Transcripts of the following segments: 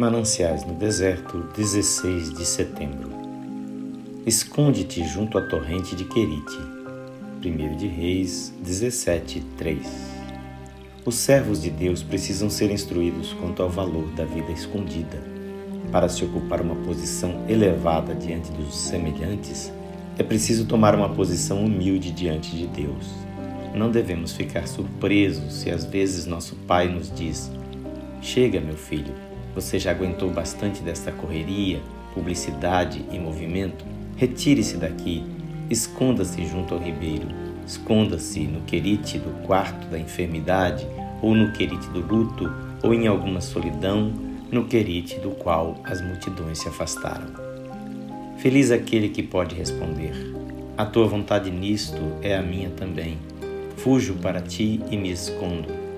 Mananciais no Deserto, 16 de setembro. Esconde-te junto à torrente de Querite. 1 de Reis 17, 3. Os servos de Deus precisam ser instruídos quanto ao valor da vida escondida. Para se ocupar uma posição elevada diante dos semelhantes, é preciso tomar uma posição humilde diante de Deus. Não devemos ficar surpresos se às vezes nosso Pai nos diz: Chega, meu filho, você já aguentou bastante desta correria, publicidade e movimento? Retire-se daqui, esconda-se junto ao ribeiro, esconda-se no querite do quarto da enfermidade, ou no querite do luto, ou em alguma solidão, no querite do qual as multidões se afastaram. Feliz aquele que pode responder: A tua vontade nisto é a minha também. Fujo para ti e me escondo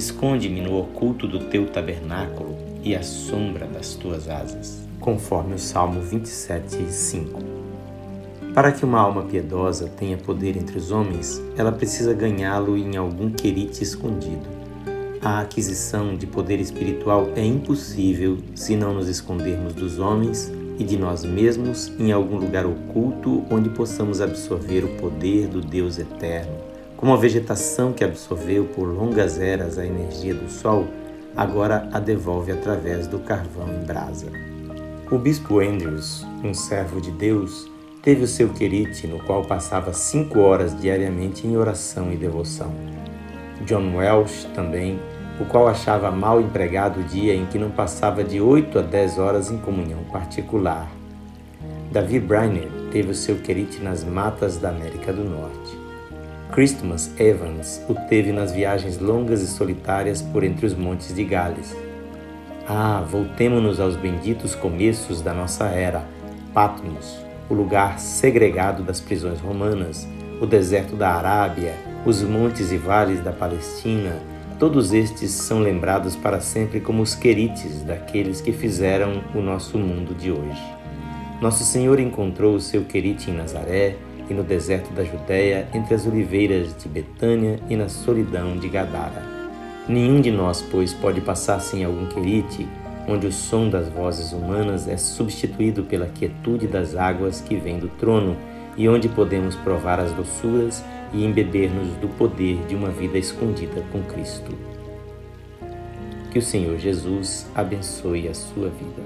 Esconde-me no oculto do teu tabernáculo e à sombra das tuas asas. Conforme o Salmo 27, 5. Para que uma alma piedosa tenha poder entre os homens, ela precisa ganhá-lo em algum querite escondido. A aquisição de poder espiritual é impossível se não nos escondermos dos homens e de nós mesmos em algum lugar oculto onde possamos absorver o poder do Deus eterno como a vegetação que absorveu por longas eras a energia do sol, agora a devolve através do carvão em brasa. O bispo Andrews, um servo de Deus, teve o seu querite, no qual passava cinco horas diariamente em oração e devoção. John Welsh também, o qual achava mal empregado o dia em que não passava de oito a dez horas em comunhão particular. Davi Briner teve o seu querite nas matas da América do Norte. Christmas Evans o teve nas viagens longas e solitárias por entre os montes de Gales. Ah, voltemo-nos aos benditos começos da nossa era, Patmos, o lugar segregado das prisões romanas, o deserto da Arábia, os montes e vales da Palestina, todos estes são lembrados para sempre como os querites daqueles que fizeram o nosso mundo de hoje. Nosso Senhor encontrou o seu querite em Nazaré, e no deserto da Judéia, entre as oliveiras de Betânia e na solidão de Gadara. Nenhum de nós, pois, pode passar sem algum querite, onde o som das vozes humanas é substituído pela quietude das águas que vem do trono e onde podemos provar as doçuras e embeber-nos do poder de uma vida escondida com Cristo. Que o Senhor Jesus abençoe a sua vida.